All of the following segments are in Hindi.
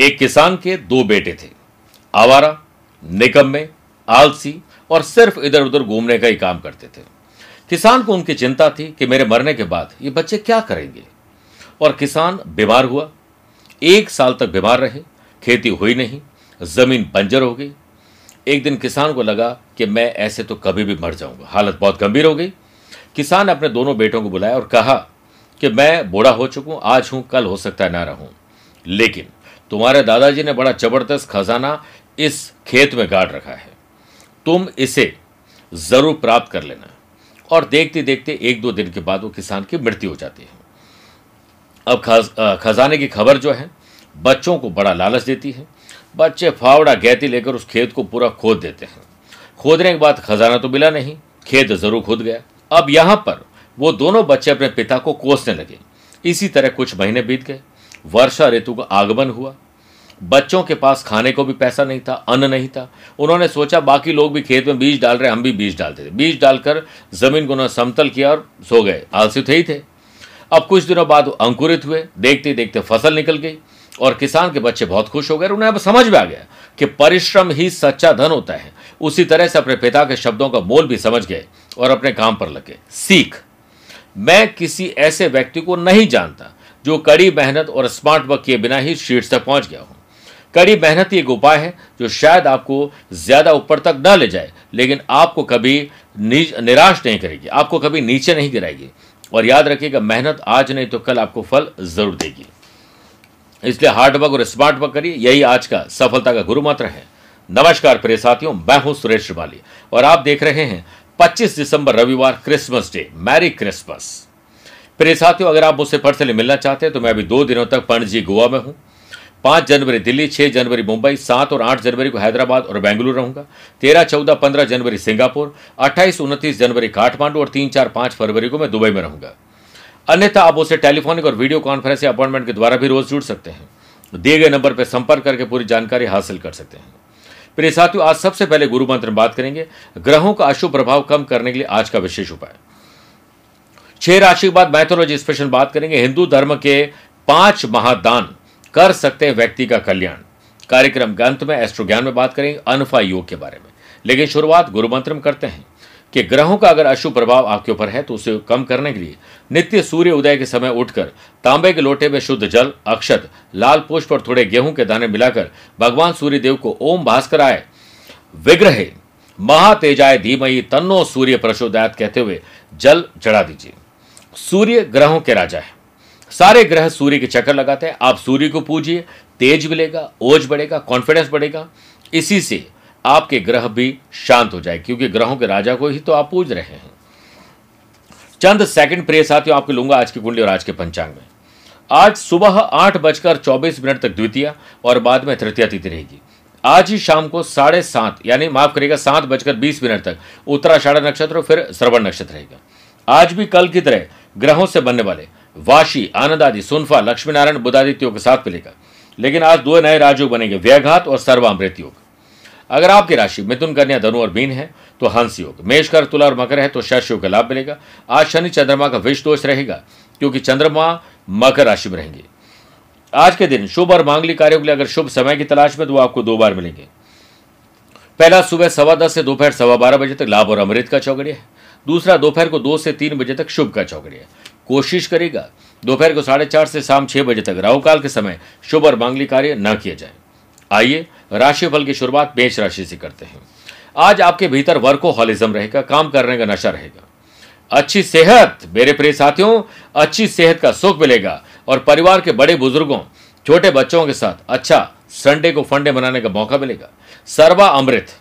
एक किसान के दो बेटे थे, आवारा निकम्मे आलसी और सिर्फ़ इधर उधर घूमने का ही काम करते थे। किसान को उनकी चिंता थी कि मेरे मरने के बाद ये बच्चे क्या करेंगे। और किसान बीमार हुआ। एक साल तक बीमार रहे, खेती हुई नहीं, ज़मीन बंजर हो गई। एक दिन किसान को लगा कि मैं ऐसे तो कभी भी मर जाऊँगा। हालत बहुत गंभीर हो गई। किसान ने अपने दोनों बेटों को बुलाया और कहा कि मैं बूढ़ा हो चुका आज हूँ, कल हो सकता है ना रहूँ। लेकिन तुम्हारे दादाजी ने बड़ा ज़बरदस्त खजाना इस खेत में गाड़ रखा है। तुम इसे ज़रूर प्राप्त कर लेना। और देखते देखते एक दो दिन के बाद वो किसान की मृत्यु हो जाती है। अब खज, खजाने की खबर जो है बच्चों को बड़ा लालच देती है। बच्चे फावड़ा गैती लेकर उस खेत को पूरा खोद देते हैं। खोदने के बाद खजाना तो मिला नहीं खेत ज़रूर खुद गया। अब यहाँ पर वो दोनों बच्चे अपने पिता को कोसने लगे। इसी तरह कुछ महीने बीत गए। वर्षा ऋतु का आगमन हुआ। बच्चों के पास खाने को भी पैसा नहीं था, अन्न नहीं था। उन्होंने सोचा बाकी लोग भी खेत में बीज डाल रहे हम भी बीज डालते थे। बीज डालकर ज़मीन को उन्होंने समतल किया और सो गए। आलसी थे ही थे। अब कुछ दिनों बाद अंकुरित हुए। देखते देखते फ़सल निकल गई और किसान के बच्चे बहुत खुश हो गए उन्हें अब समझ में आ गया कि परिश्रम ही सच्चा धन होता है। उसी तरह से अपने पिता के शब्दों का मोल भी समझ गए और अपने काम पर लगे सीख। मैं किसी ऐसे व्यक्ति को नहीं जानता जो कड़ी मेहनत और स्मार्ट वर्क किए बिना ही शीर्ष तक पहुँच गया हो। कड़ी मेहनत एक उपाय है जो शायद आपको ज़्यादा ऊपर तक न ले जाए, लेकिन आपको कभी निराश नहीं करेगी, आपको कभी नीचे नहीं गिराएगी। और याद रखिएगा, मेहनत आज नहीं तो कल आपको फल ज़रूर देगी। इसलिए हार्ड वर्क और स्मार्ट वर्क करिए, यही आज का सफलता का गुरु मंत्र है। नमस्कार प्रिय साथियों, मैं हूँ सुरेश श्रिवाली और आप देख रहे हैं 25 दिसंबर रविवार, क्रिसमस डे। Merry Christmas. प्रिय साथियों, अगर आप मुझसे पर्सनली मिलना चाहते हैं तो मैं अभी दो दिनों तक पणजी गोवा में हूँ। पाँच जनवरी दिल्ली, छह जनवरी मुंबई, सात और आठ जनवरी को हैदराबाद और बेंगलुरु रहूँगा। तेरह, चौदह, पंद्रह जनवरी सिंगापुर, अट्ठाईस, उनतीस जनवरी काठमांडू और तीन, चार, पाँच फरवरी को मैं दुबई में रहूँगा। अन्यथा आप उसे टेलीफोनिक और वीडियो कॉन्फ्रेंस या अपॉइंटमेंट के द्वारा भी रोज जुड़ सकते हैं। दिए गए नंबर पर संपर्क करके पूरी जानकारी हासिल कर सकते हैं। प्रिय साथियों, आज सबसे पहले गुरु मंत्र में बात करेंगे। ग्रहों का अशुभ प्रभाव कम करने के लिए आज का विशेष उपाय। छह राशि के बाद मैथोलॉजी स्पेशल बात करेंगे। हिंदू धर्म के पाँच महादान। कर सकते हैं व्यक्ति का कल्याण। कार्यक्रम के अंत में एस्ट्रो ज्ञान में बात करेंगे, अनफा योग के बारे में। लेकिन शुरुआत गुरु मंत्र में करते हैं कि ग्रहों का अगर अशुभ प्रभाव आपके ऊपर है तो उसे कम करने के लिए नित्य सूर्य उदय के समय उठकर तांबे के लोटे में शुद्ध जल, अक्षत, लाल पुष्प और थोड़े गेहूँ के दाने मिलाकर भगवान सूर्य देव को ओम भास्कर आय। विग्रह, महातेजाय धीमयी तन्नो सूर्य प्रचोदयात कहते हुए जल चढ़ा दीजिए। सूर्य ग्रहों के राजा है। सारे ग्रह सूर्य के चक्कर लगाते हैं। आप सूर्य को पूजिए, तेज मिलेगा, ओज बढ़ेगा कॉन्फिडेंस बढ़ेगा। इसी से आपके ग्रह भी शांत हो जाए क्योंकि ग्रहों के राजा को ही तो आप पूज रहे हैं। चंद सेकंड प्रिय साथियों, आपको लूँगा आज की कुंडली और आज के पंचांग में। आज सुबह आठ बजकर चौबीस मिनट तक द्वितीय और बाद में तृतीय तिथि रहेगी। आज ही शाम को साढ़े सात, यानी माफ़ करिएगा, सात बजकर बीस मिनट तक उत्तराषाढ़ नक्षत्र और फिर श्रवण नक्षत्र रहेगा। आज भी कल की तरह ग्रहों से बनने वाले वाशी आनंद आदि सुनफा लक्ष्मी नारायण बुधादित्यों के साथ मिलेगा लेकिन आज दो नए राजयोग बनेंगे, व्यघात और सर्वामृत योग। अगर आपकी राशि मिथुन, कन्या, धनु और मीन है तो हंस योग। मेषकर तुला और मकर है तो शश योग का लाभ मिलेगा। आज शनि, चंद्रमा का विष दोष रहेगा, क्योंकि चंद्रमा मकर राशि में रहेंगे। आज के दिन शुभ और मांगलिक कार्यों के लिए अगर शुभ समय की तलाश में तो आपको दो बार मिलेंगे। पहला, सुबह सवा दस से दोपहर सवा बारह बजे तक लाभ और अमृत का चौकड़िया है। दूसरा, दोपहर को दो से तीन बजे तक शुभ का चौकड़िया कोशिश करेगा दोपहर को साढ़े चार से शाम छह बजे तक राहुकाल के समय शुभ और मांगलिक कार्य न किया जाए। आइए राशिफल की शुरुआत मेष राशि से करते हैं। आज आपके भीतर वर्कोहॉलिज्म रहेगा, काम करने का नशा रहेगा। अच्छी सेहत, मेरे प्रिय साथियों, अच्छी सेहत का सुख मिलेगा और परिवार के बड़े बुज़ुर्गों, छोटे बच्चों के साथ अच्छा संडे को फंडे बनाने का मौका मिलेगा। सर्वा अमृत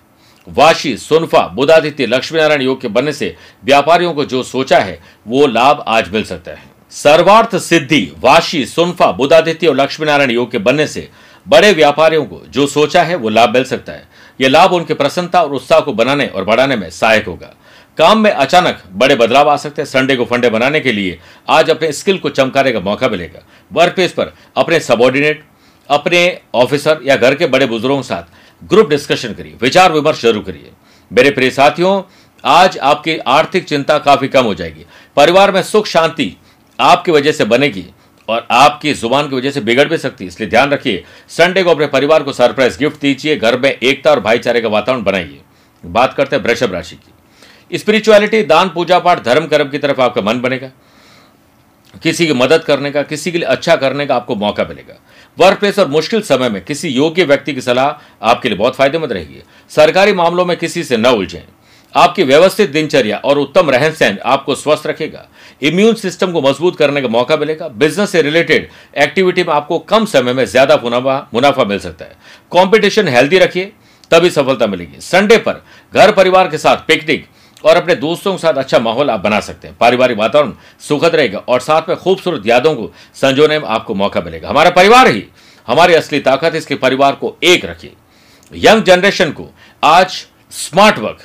वाशी, सुनफा, बुधादित्य लक्ष्मी नारायण योग के बनने से व्यापारियों को जो सोचा है, वो लाभ आज मिल सकता है। सर्वार्थ सिद्धि, वाशी, सुनफा, बुधादित्य और लक्ष्मी नारायण योग के बनने से बड़े व्यापारियों को जो सोचा है, वो लाभ मिल सकता है। यह लाभ उनके प्रसन्नता और उत्साह को बनाने और बढ़ाने में सहायक होगा। काम में अचानक बड़े बदलाव आ सकते हैं। संडे को फंडे बनाने के लिए आज अपने स्किल को चमकाने का मौका मिलेगा। वर्क प्लेस पर अपने सबॉर्डिनेट, अपने ऑफिसर या घर के बड़े बुज़ुर्गों के साथ ग्रुप डिस्कशन करिए, विचार विमर्श ज़रूर करिए। मेरे प्रिय साथियों, आज आपकी आर्थिक चिंता काफ़ी कम हो जाएगी। परिवार में सुख शांति आपकी वजह से बनेगी और आपकी ज़ुबान की वजह से बिगड़ भी सकती है। इसलिए ध्यान रखिए संडे को अपने परिवार को सरप्राइज़, गिफ्ट दीजिए, घर में एकता और भाईचारे का वातावरण बनाइए। बात करते हैं वृषभ राशि की। स्पिरिचुअलिटी दान, पूजा पाठ, धर्म, कर्म की तरफ़ आपका मन बनेगा। किसी की मदद करने का, किसी के लिए अच्छा करने का आपको मौका मिलेगा। वर्क प्लेस और मुश्किल समय में किसी योग्य व्यक्ति की सलाह आपके लिए बहुत फ़ायदेमंद रहेगी। सरकारी मामलों में किसी से न उलझें। आपकी व्यवस्थित दिनचर्या और उत्तम रहन सहन आपको स्वस्थ रखेगा। इम्यून सिस्टम को मज़बूत करने का मौका मिलेगा। बिज़नेस से रिलेटेड एक्टिविटी में आपको कम समय में ज़्यादा मुनाफा मुनाफा मिल सकता है। कॉम्पिटिशन हेल्दी रखिए, तभी सफलता मिलेगी। संडे पर घर परिवार के साथ पिकनिक और अपने दोस्तों के साथ अच्छा माहौल आप बना सकते हैं। पारिवारिक वातावरण सुखद रहेगा और साथ में खूबसूरत यादों को संजोने में आपको मौका मिलेगा। हमारा परिवार ही हमारी असली ताकत है, इसके परिवार को एक रखिए। यंग जनरेशन को आज स्मार्ट वर्क,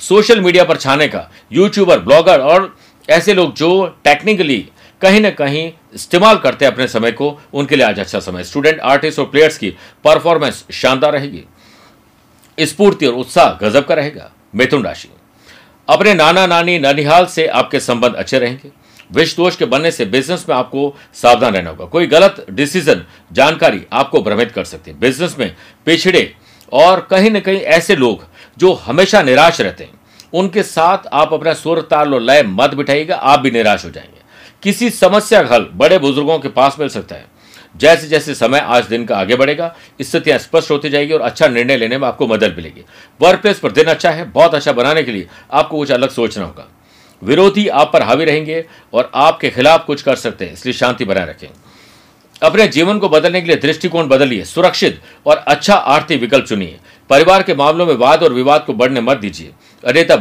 सोशल मीडिया पर छाने का, यूट्यूबर, ब्लॉगर और ऐसे लोग जो टेक्निकली कहीं ना कहीं इस्तेमाल करते हैं अपने समय को, उनके लिए आज अच्छा समय स्टूडेंट, आर्टिस्ट और प्लेयर्स की परफॉर्मेंस शानदार रहेगी। स्फूर्ति और उत्साह गजब का रहेगा। मिथुन राशि। अपने नाना नानी ननिहाल से आपके संबंध अच्छे रहेंगे। विष दोष के बनने से बिज़नेस में आपको सावधान रहना होगा। कोई गलत डिसीज़न जानकारी आपको भ्रमित कर सकती है। बिज़नेस में पिछड़े और कहीं ना कहीं ऐसे लोग जो हमेशा निराश रहते हैं, उनके साथ आप अपना सुर, ताल और लय मत बिठाइएगा, आप भी निराश हो जाएँगे। किसी समस्या का हल बड़े बुज़ुर्गों के पास मिल सकता है। जैसे जैसे समय आज दिन का आगे बढ़ेगा, स्थितियाँ स्पष्ट होती जाएगी और अच्छा निर्णय लेने में आपको मदद मिलेगी। वर्क प्लेस पर दिन अच्छा है, बहुत अच्छा बनाने के लिए आपको कुछ अलग सोचना होगा। विरोधी आप पर हावी रहेंगे और आपके खिलाफ कुछ कर सकते हैं, इसलिए शांति बनाए रखें। अपने जीवन को बदलने के लिए दृष्टिकोण बदलिए, सुरक्षित और अच्छा आर्थिक विकल्प चुनिए। परिवार के मामलों में वाद और विवाद को बढ़ने मत दीजिए। अन्यथा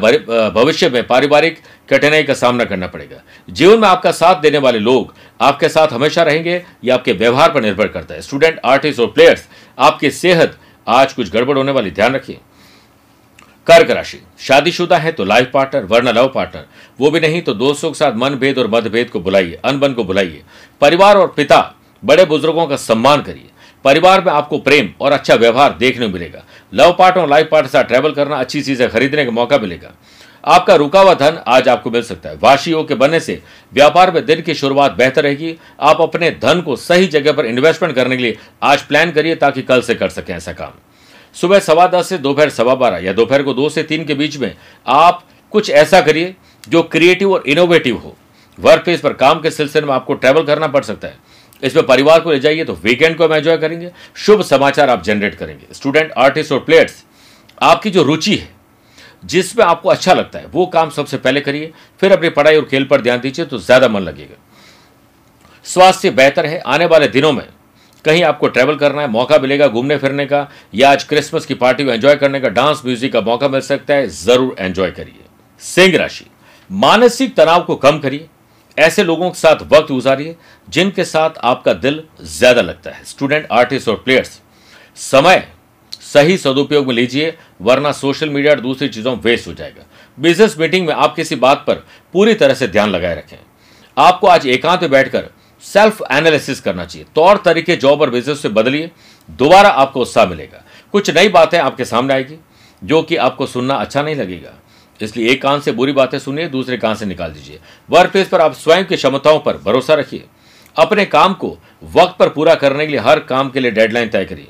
भविष्य में पारिवारिक कठिनाई का सामना करना पड़ेगा। जीवन में आपका साथ देने वाले लोग आपके साथ हमेशा रहेंगे, या आपके व्यवहार पर निर्भर करता है। स्टूडेंट आर्टिस्ट और प्लेयर्स आपकी सेहत आज कुछ गड़बड़ होने वाली, ध्यान रखिए। कर्क राशि, शादीशुदा है तो लाइफ पार्टनर वरना लव पार्टनर वो भी नहीं तो दोस्तों के साथ मन भेद और मतभेद को बुलाइए, अनबन को बुलाइए। परिवार और पिता, बड़े बुज़ुर्गों का सम्मान करिए। परिवार में आपको प्रेम और अच्छा व्यवहार देखने को मिलेगा। लव पार्ट और लाइफ पार्ट के साथ ट्रैवल करना अच्छी चीज़ें खरीदने का मौका मिलेगा। आपका रुका हुआ धन आज आपको मिल सकता है। वाशी के बनने से व्यापार में दिन की शुरुआत बेहतर रहेगी। आप अपने धन को सही जगह पर इन्वेस्टमेंट करने के लिए आज प्लान करिए ताकि कल से कर सकें ऐसा काम। सुबह सवा दस से दोपहर सवा बारह या दोपहर को दो से तीन के बीच में आप कुछ ऐसा करिए जो क्रिएटिव और इनोवेटिव हो। वर्क प्लेस पर काम के सिलसिले में आपको ट्रैवल करना पड़ सकता है। इसमें परिवार को ले जाइए तो वीकेंड को हम एंजॉय करेंगे। शुभ समाचार आप जनरेट करेंगे। स्टूडेंट आर्टिस्ट और प्लेयर्स आपकी जो रुचि है जिसमें आपको अच्छा लगता है, वो काम सबसे पहले करिए। फिर अपनी पढ़ाई और खेल पर ध्यान दीजिए तो ज़्यादा मन लगेगा। स्वास्थ्य बेहतर है, आने वाले दिनों में कहीं आपको ट्रैवल करना है, मौका मिलेगा घूमने फिरने का, या आज क्रिसमस की पार्टी को एंजॉय करने का डांस म्यूज़िक का मौका मिल सकता है, ज़रूर एंजॉय करिए। सिंह राशि, मानसिक तनाव को कम करिए। ऐसे लोगों के साथ वक्त गुजारिए जिनके साथ आपका दिल ज़्यादा लगता है। स्टूडेंट आर्टिस्ट और प्लेयर्स समय सही सदुपयोग में लीजिए, वरना सोशल मीडिया और दूसरी चीज़ों में वेस्ट हो जाएगा। बिज़नेस मीटिंग में आप किसी बात पर पूरी तरह से ध्यान लगाए रखें। आपको आज एकांत में बैठकर सेल्फ एनालिसिस करना चाहिए। तौर तरीके जॉब और बिज़नेस से बदलिए, दोबारा आपको उत्साह मिलेगा। कुछ नई बातें आपके सामने आएगी, जो कि आपको सुनना अच्छा नहीं लगेगा। इसलिए एक कान से बुरी बातें सुनिए, दूसरे कान से निकाल दीजिए। वर्क प्लेस पर आप स्वयं की क्षमताओं पर भरोसा रखिए। अपने काम को वक्त पर पूरा करने के लिए हर काम के लिए डेडलाइन तय करिए।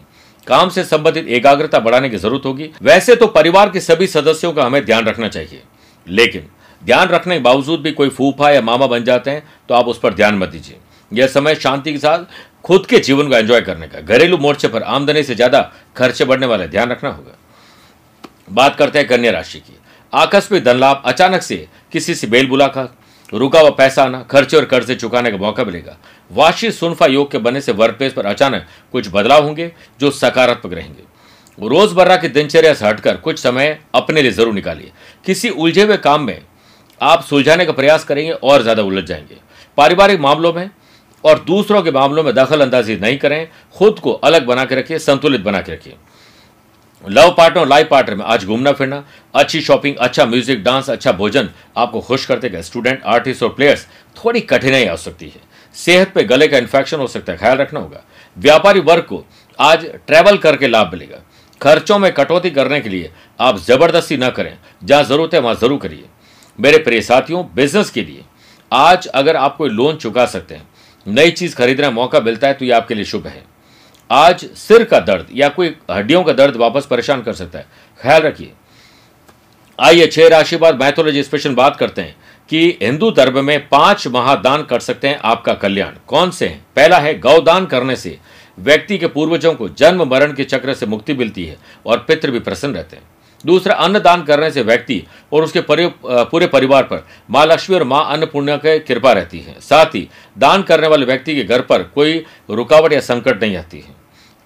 काम से संबंधित एकाग्रता बढ़ाने की ज़रूरत होगी। वैसे तो परिवार के सभी सदस्यों का हमें ध्यान रखना चाहिए। लेकिन ध्यान रखने के बावजूद भी कोई फूफा या मामा बन जाते हैं तो आप उस पर ध्यान मत दीजिए। यह समय शांति के साथ खुद के जीवन को एंजॉय करने का, घरेलू मोर्चे पर आमदनी से ज़्यादा खर्चे बढ़ने वाले ध्यान रखना होगा। बात करते हैं कन्या राशि की। आकस्मिक धन लाभ अचानक से किसी से बेल बुलाकर रुका हुआ पैसा आना, खर्चे और कर्जे चुकाने का मौका मिलेगा। वाशी सुनफा योग के बनने से वर्क प्लेस पर अचानक कुछ बदलाव होंगे जो सकारात्मक रहेंगे। रोज़मर्रा की दिनचर्या से हटकर कुछ समय अपने लिए ज़रूर निकालिए। किसी उलझे हुए काम में आप सुलझाने का प्रयास करेंगे और ज़्यादा उलझ जाएँगे। पारिवारिक मामलों में और दूसरों के मामलों में दखल अंदाजी नहीं करें। खुद को अलग बना के रखिए, संतुलित बना के रखिए। लव पार्टनर लाइफ पार्टनर में आज घूमना फिरना, अच्छी शॉपिंग अच्छा म्यूज़िक डांस अच्छा भोजन, आपको खुश करते गए स्टूडेंट आर्टिस्ट और प्लेयर्स थोड़ी कठिनाई आ सकती है। सेहत पे गले का इन्फेक्शन हो सकता है, ख्याल रखना होगा। व्यापारी वर्ग को आज ट्रैवल करके लाभ मिलेगा। खर्चों में कटौती करने के लिए आप ज़बरदस्ती ना करें, जहाँ ज़रूरत है वहाँ ज़रूर करिए। मेरे प्रिय साथियों बिज़नेस के लिए आज अगर आप कोई लोन चुका सकते हैं, नई चीज़ खरीदने का मौका मिलता है तो ये आपके लिए शुभ है। आज सिर का दर्द या कोई हड्डियों का दर्द वापस परेशान कर सकता है। ख्याल रखिए। आइए छह राशि बाद मैथोलॉजी स्पेशल बात करते हैं कि हिंदू धर्म में पाँच महादान कर सकते हैं आपका कल्याण। कौन से हैं? पहला है गौदान करने से व्यक्ति के पूर्वजों को जन्म, मरण के चक्र से मुक्ति मिलती है और पितृ भी प्रसन्न रहते हैं। दूसरा अन्न दान करने से व्यक्ति और उसके पूरे परिवार पर माँ लक्ष्मी और माँ अन्नपूर्णा की कृपा रहती है। साथ ही दान करने वाले व्यक्ति के घर पर कोई रुकावट या संकट नहीं आती है।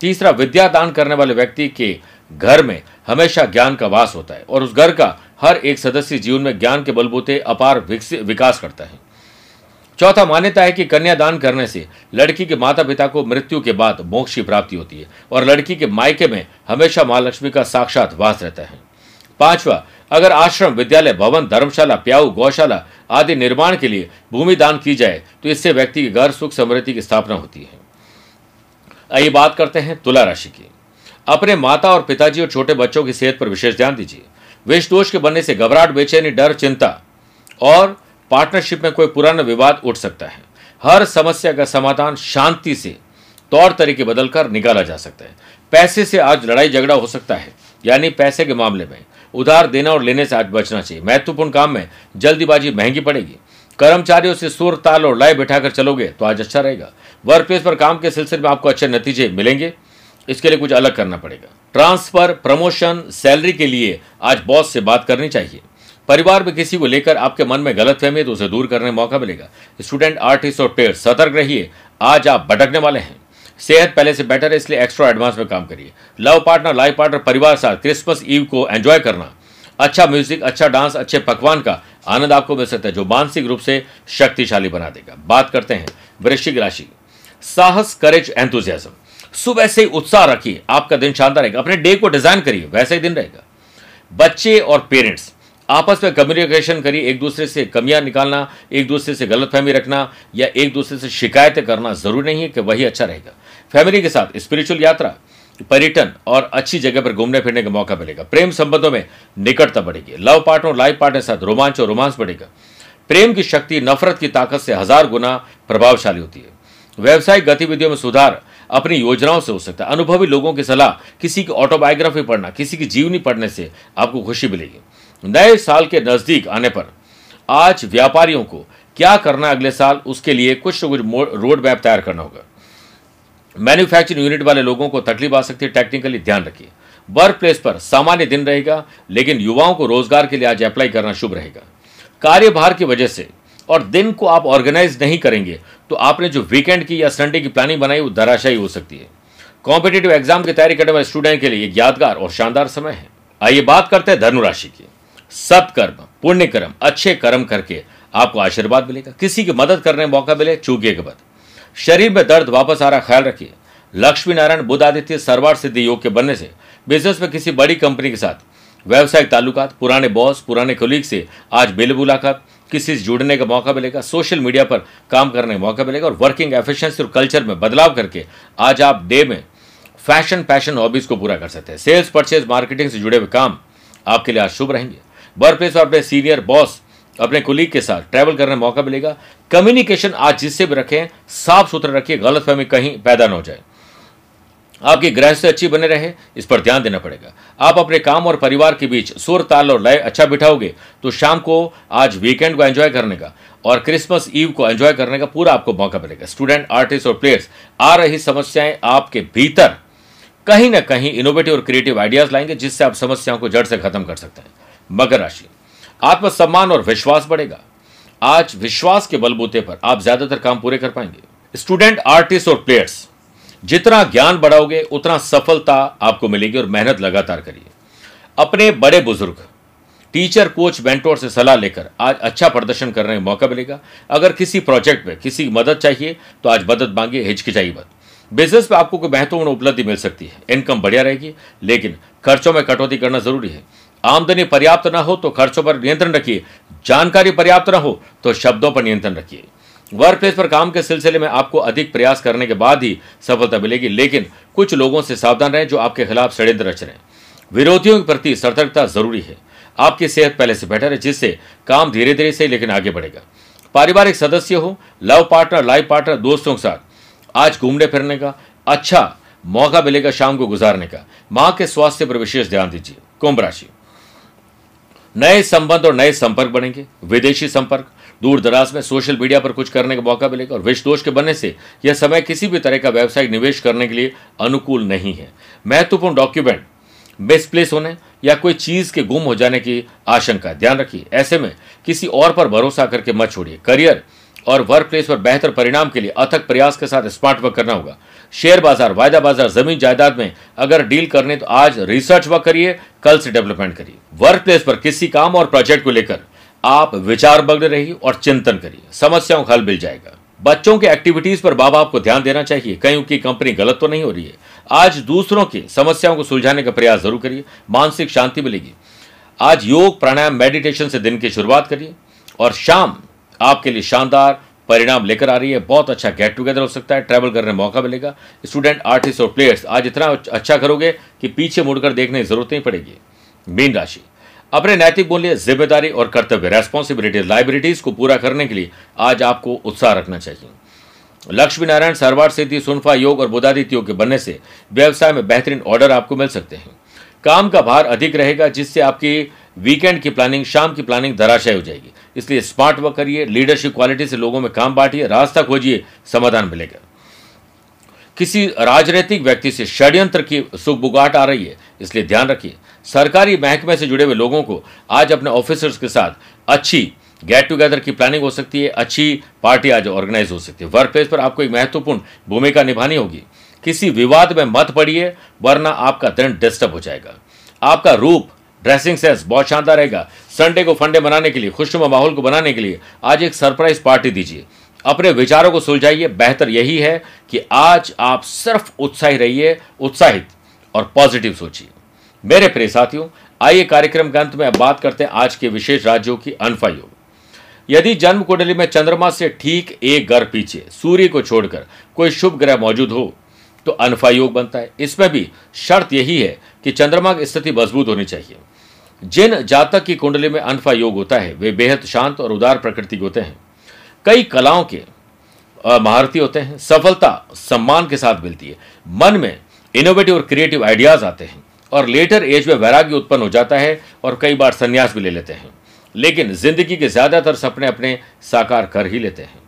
तीसरा विद्या दान करने वाले व्यक्ति के घर में हमेशा ज्ञान का वास होता है और उस घर का हर एक सदस्य जीवन में ज्ञान के बलबूते अपार विकास करता है। चौथा, मान्यता है कि कन्यादान करने से लड़की के माता पिता को मृत्यु के बाद मोक्ष की प्राप्ति होती है और लड़की के मायके में हमेशा माँ लक्ष्मी का साक्षात वास रहता है। पांचवा, अगर आश्रम, विद्यालय, भवन, धर्मशाला, प्याऊ, गौशाला आदि निर्माण के लिए भूमि दान की जाए तो इससे व्यक्ति के घर सुख समृद्धि की स्थापना होती है। आइए बात करते हैं तुला राशि की। अपने माता और पिताजी और छोटे बच्चों की सेहत पर विशेष ध्यान दीजिए। विष दोष के बनने से घबराहट, बेचैनी, डर, चिंता और पार्टनरशिप में कोई पुराना विवाद उठ सकता है। हर समस्या का समाधान शांति से तौर तरीके बदलकर निकाला जा सकता है। पैसे से आज लड़ाई झगड़ा हो सकता है, यानी पैसे के मामले में। उधार देना और लेने से आज बचना चाहिए। महत्वपूर्ण काम में जल्दीबाजी महँगी पड़ेगी। कर्मचारियों से सुर ताल और लय बिठाकर चलोगे तो आज अच्छा रहेगा। वर्क प्लेस पर काम के सिलसिले में आपको अच्छे नतीजे मिलेंगे। इसके लिए कुछ अलग करना पड़ेगा। ट्रांसफ़र, प्रमोशन, सैलरी के लिए आज बॉस से बात करनी चाहिए। परिवार में किसी को लेकर आपके मन में गलत फहमी है तो उसे दूर करने का मौका मिलेगा। स्टूडेंट, आर्टिस्ट और पेयर सतर्क रहिए। आज आप भटकने वाले हैं। सेहत पहले से बेटर है, इसलिए एक्स्ट्रा एडवांस में काम करिए। लव पार्टनर, लाइफ पार्टनर, परिवार साथ, क्रिसमस ईव को एंजॉय करना। अच्छा म्यूज़िक अच्छा डांस, अच्छे पकवान का आनंद आपको मिल सकता है, जो मानसिक रूप से शक्तिशाली बना देगा। बात करते हैं वृश्चिक राशि साहस करेज एंथुजियाज्म सुबह से उत्साह रखिए, आपका दिन शानदार रहेगा। अपने डे को डिज़ाइन करिए, वैसा ही दिन रहेगा। बच्चे और पेरेंट्स आपस में कम्युनिकेशन करिए, एक दूसरे से कमियाँ निकालना, एक दूसरे से गलतफहमी रखना, या एक दूसरे से शिकायतें करना ज़रूरी नहीं है कि वही अच्छा रहेगा। फैमिली के साथ स्पिरिचुअल यात्रा। पर्यटन और अच्छी जगह पर घूमने फिरने का मौका मिलेगा। प्रेम संबंधों में निकटता बढ़ेगी। लव पार्टनर और लाइफ पार्टनर के साथ रोमांच और रोमांस बढ़ेगा। प्रेम की शक्ति, नफरत की ताकत से हज़ार गुना प्रभावशाली होती है। व्यवसायिक गतिविधियों में सुधार अपनी योजनाओं से हो सकता है। अनुभवी लोगों की सलाह, किसी की ऑटोबायोग्राफी पढ़ना, किसी की जीवनी पढ़ने से आपको खुशी मिलेगी। नए साल के नज़दीक आने पर आज व्यापारियों को क्या करना अगले साल, उसके लिए कुछ न कुछ रोड मैप तैयार करना होगा। मैन्युफैक्चरिंग यूनिट वाले लोगों को तकलीफ़ आ सकती है, टेक्निकली ध्यान रखिए। वर्क प्लेस पर सामान्य दिन रहेगा, लेकिन युवाओं को रोज़गार के लिए आज अप्लाई करना शुभ रहेगा। कार्यभार की वजह से, और दिन को आप ऑर्गेनाइज नहीं करेंगे तो आपने जो वीकेंड की या संडे की प्लानिंग बनाई, वो धराशायी हो सकती है। कॉम्पिटेटिव एग्ज़ाम की तैयारी करने वाले स्टूडेंट के लिए यादगार और शानदार समय है। आइए बात करते हैं धनुराशि की। सत्कर्म पुण्य कर्म अच्छे कर्म करके आपको आशीर्वाद मिलेगा। किसी की मदद करने का मौका मिले चूके के बाद शरीर में दर्द वापस आ रहा ख्याल रखिए। लक्ष्मी नारायण बुद्ध आदित्य सरवार सिद्धि योग के बनने से बिज़नेस में किसी बड़ी कंपनी के साथ, व्यवसायिक ताल्लुकात, पुराने बॉस पुराने कोलीग से आज बेल मुलाकात, किसी से जुड़ने का मौका मिलेगा सोशल मीडिया पर काम करने का मौका मिलेगा और वर्किंग एफिशिएंसी और कल्चर में बदलाव करके आज आप डे में फ़ैशन पैशन हॉबीज को पूरा कर सकते हैं। सेल्स परचेज मार्केटिंग से जुड़े हुए काम आपके लिए आज शुभ रहेंगे। वर्क प्लेस पर अपने सीनियर बॉस अपने कुलीग के साथ ट्रैवल करने का मौका मिलेगा। कम्युनिकेशन आज जिससे भी रखें, साफ़ सुथरा रखिए गलत फहमी कहीं पैदा ना हो जाए। आपकी गृहस्थी अच्छी बने रहे, इस पर ध्यान देना पड़ेगा। आप अपने काम और परिवार के बीच सुर, ताल और लय अच्छा बिठाओगे तो शाम को आज वीकेंड को एंजॉय करने का और क्रिसमस ईव को एंजॉय करने का पूरा आपको मौका मिलेगा। स्टूडेंट आर्टिस्ट और प्लेयर्स आ रही समस्याएँ आपके भीतर कहीं ना कहीं इनोवेटिव और क्रिएटिव आइडियाज़ लाएँगे, जिससे आप समस्याओं को जड़ से खत्म कर सकते हैं। मकर राशि। आत्मसम्मान और विश्वास बढ़ेगा। आज विश्वास के बलबूते पर आप ज़्यादातर काम पूरे कर पाएँगे। स्टूडेंट, आर्टिस्ट और प्लेयर्स, जितना ज्ञान बढ़ाओगे, उतना सफलता आपको मिलेगी और मेहनत लगातार करिए। अपने बड़े बुज़ुर्ग, टीचर, कोच, मेंटोर से सलाह लेकर आज अच्छा प्रदर्शन करने का मौका मिलेगा। अगर किसी प्रोजेक्ट में किसी मदद चाहिए तो आज मदद मांगिए हिचकिचाई मत। बिज़नेस में आपको कोई महत्वपूर्ण उपलब्धि मिल सकती है। इनकम बढ़िया रहेगी, लेकिन खर्चों में कटौती करना ज़रूरी है। आमदनी पर्याप्त ना हो तो खर्चों पर नियंत्रण रखिए। जानकारी पर्याप्त ना हो तो शब्दों पर नियंत्रण रखिए। वर्क प्लेस पर काम के सिलसिले में आपको अधिक प्रयास करने के बाद ही सफलता मिलेगी, लेकिन कुछ लोगों से सावधान रहें जो आपके खिलाफ षड्यंत्र रच रहे हैं। विरोधियों के प्रति सतर्कता ज़रूरी है। आपकी सेहत पहले से बेटर है, जिससे काम धीरे धीरे से लेकिन आगे बढ़ेगा। पारिवारिक सदस्य हो लव पार्टनर लाइफ पार्टनर दोस्तों के साथ आज घूमने फिरने का अच्छा मौका मिलेगा शाम को गुजारने का। माँ के स्वास्थ्य पर विशेष ध्यान दीजिए। कुंभ राशि। नए संबंध और नए संपर्क बनेंगे, विदेशी संपर्क, दूर दराज में सोशल मीडिया पर कुछ करने का मौका मिलेगा और विष दोष के बनने से यह समय किसी भी तरह का व्यवसायिक निवेश करने के लिए अनुकूल नहीं है। महत्वपूर्ण डॉक्यूमेंट मिसप्लेस होने या कोई चीज़ के गुम हो जाने की आशंका। ध्यान रखिए, ऐसे में किसी और पर भरोसा करके मत छोड़िए। करियर और वर्क प्लेस पर बेहतर परिणाम के लिए अथक प्रयास के साथ स्मार्ट वर्क करना होगा। शेयर बाज़ार, वायदा बाज़ार, ज़मीन जायदाद में अगर डील करने तो आज रिसर्च वर्क करिए, कल से डेवलपमेंट करिए। वर्क प्लेस पर किसी काम और प्रोजेक्ट को लेकर आप विचार बगड़े रहिए और चिंतन करिए। समस्याओं का हल मिल जाएगा। बच्चों के एक्टिविटीज़ पर बाबा आपको ध्यान देना चाहिए। कहीं उनकी कंपनी गलत तो नहीं हो रही है। आज दूसरों की समस्याओं को सुलझाने का प्रयास ज़रूर करिए। मानसिक शांति मिलेगी। आज योग, प्राणायाम मेडिटेशन से दिन की शुरुआत करिए। और शाम आपके लिए शानदार परिणाम लेकर आ रही है। बहुत अच्छा गेट टुगेदर हो सकता है ट्रैवल करने का मौका मिलेगा। स्टूडेंट आर्टिस्ट और प्लेयर्स आज इतना अच्छा करोगे कि पीछे मुड़कर देखने की ज़रूरत नहीं पड़ेगी। मीन राशि। अपने नैतिक, मूल्य, ज़िम्मेदारी और कर्तव्य रेस्पॉन्सिबिलिटी लाइबिलिटीज को पूरा करने के लिए आज आपको उत्साह रखना चाहिए। लक्ष्मी नारायण, सरवार सिद्धि, सुनफा, योग और बुधादित्य योग के बनने से व्यवसाय में बेहतरीन ऑर्डर आपको मिल सकते हैं। काम का भार अधिक रहेगा, जिससे आपकी वीकेंड की प्लानिंग, शाम की प्लानिंग धराशय हो जाएगी। इसलिए स्मार्ट वर्क करिए, लीडरशिप क्वालिटी से लोगों में काम बांटिए, रास्ता खोजिए, समाधान मिलेगा। किसी राजनीतिक व्यक्ति से षड्यंत्र की सुख बुगाट आ रही है, इसलिए ध्यान रखिए। सरकारी महकमे से जुड़े हुए लोगों को आज अपने ऑफिसर्स के साथ अच्छी गेट टुगेदर की प्लानिंग हो सकती है, अच्छी पार्टी आज ऑर्गेनाइज हो सकती है। वर्क प्लेस पर आपको एक महत्वपूर्ण भूमिका निभानी होगी। किसी विवाद में मत पड़िए, वरना आपका दिन डिस्टर्ब हो जाएगा। आपका रूप ड्रेसिंग सेंस बहुत शानदार रहेगा। संडे को फंडे बनाने के लिए, खुशनुमा माहौल को बनाने के लिए आज एक सरप्राइज़ पार्टी दीजिए। अपने विचारों को सुलझाइए। बेहतर यही है कि आज आप सिर्फ़ उत्साही रहिए, उत्साहित और पॉजिटिव सोचिए। मेरे प्रिय साथियों, आइए कार्यक्रम के अंत में अब बात करते हैं आज के विशेष राज्यों की अनफा योग यदि जन्म कुंडली में चंद्रमा से ठीक एक घर पीछे, सूर्य को छोड़कर कोई शुभ ग्रह मौजूद हो तो अनफा योग बनता है। इसमें भी शर्त यही है कि चंद्रमा की स्थिति मज़बूत होनी चाहिए। जिन जातक की कुंडली में अनफा योग होता है, वे बेहद शांत और उदार प्रकृति के होते हैं। कई कलाओं के महारथी होते हैं। सफलता सम्मान के साथ मिलती है। मन में इनोवेटिव और क्रिएटिव आइडियाज़ आते हैं और लेटर एज में वैराग्य उत्पन्न हो जाता है और कई बार संन्यास भी ले लेते हैं। लेकिन ज़िंदगी के ज़्यादातर सपने अपने साकार कर ही लेते हैं।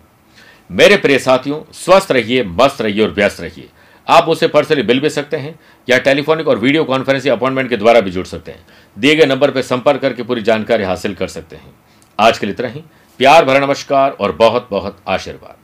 मेरे प्रिय साथियों, स्वस्थ रहिए, मस्त रहिए और व्यस्त रहिए। आप मुझसे पर्सनली बिल भी सकते हैं, या टेलीफोनिक और वीडियो कॉन्फ्रेंसिंग अपॉइंटमेंट के द्वारा भी जुड़ सकते हैं। दिए गए नंबर पर संपर्क करके पूरी जानकारी हासिल कर सकते हैं। आज के लिए इतना ही। प्यार भरा नमस्कार और बहुत बहुत आशीर्वाद।